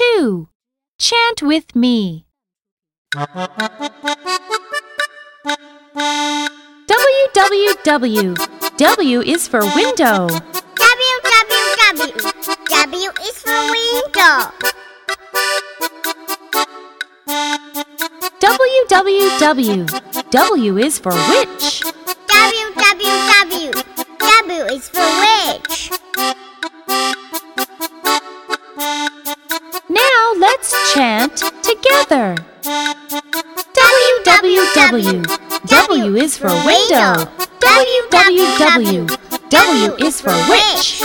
2. Chant with me. www. W is for window. www. W is for window. www. W W is for witch. www. W is for witch. Let's chant together. www. W is for window. www. W is for witch.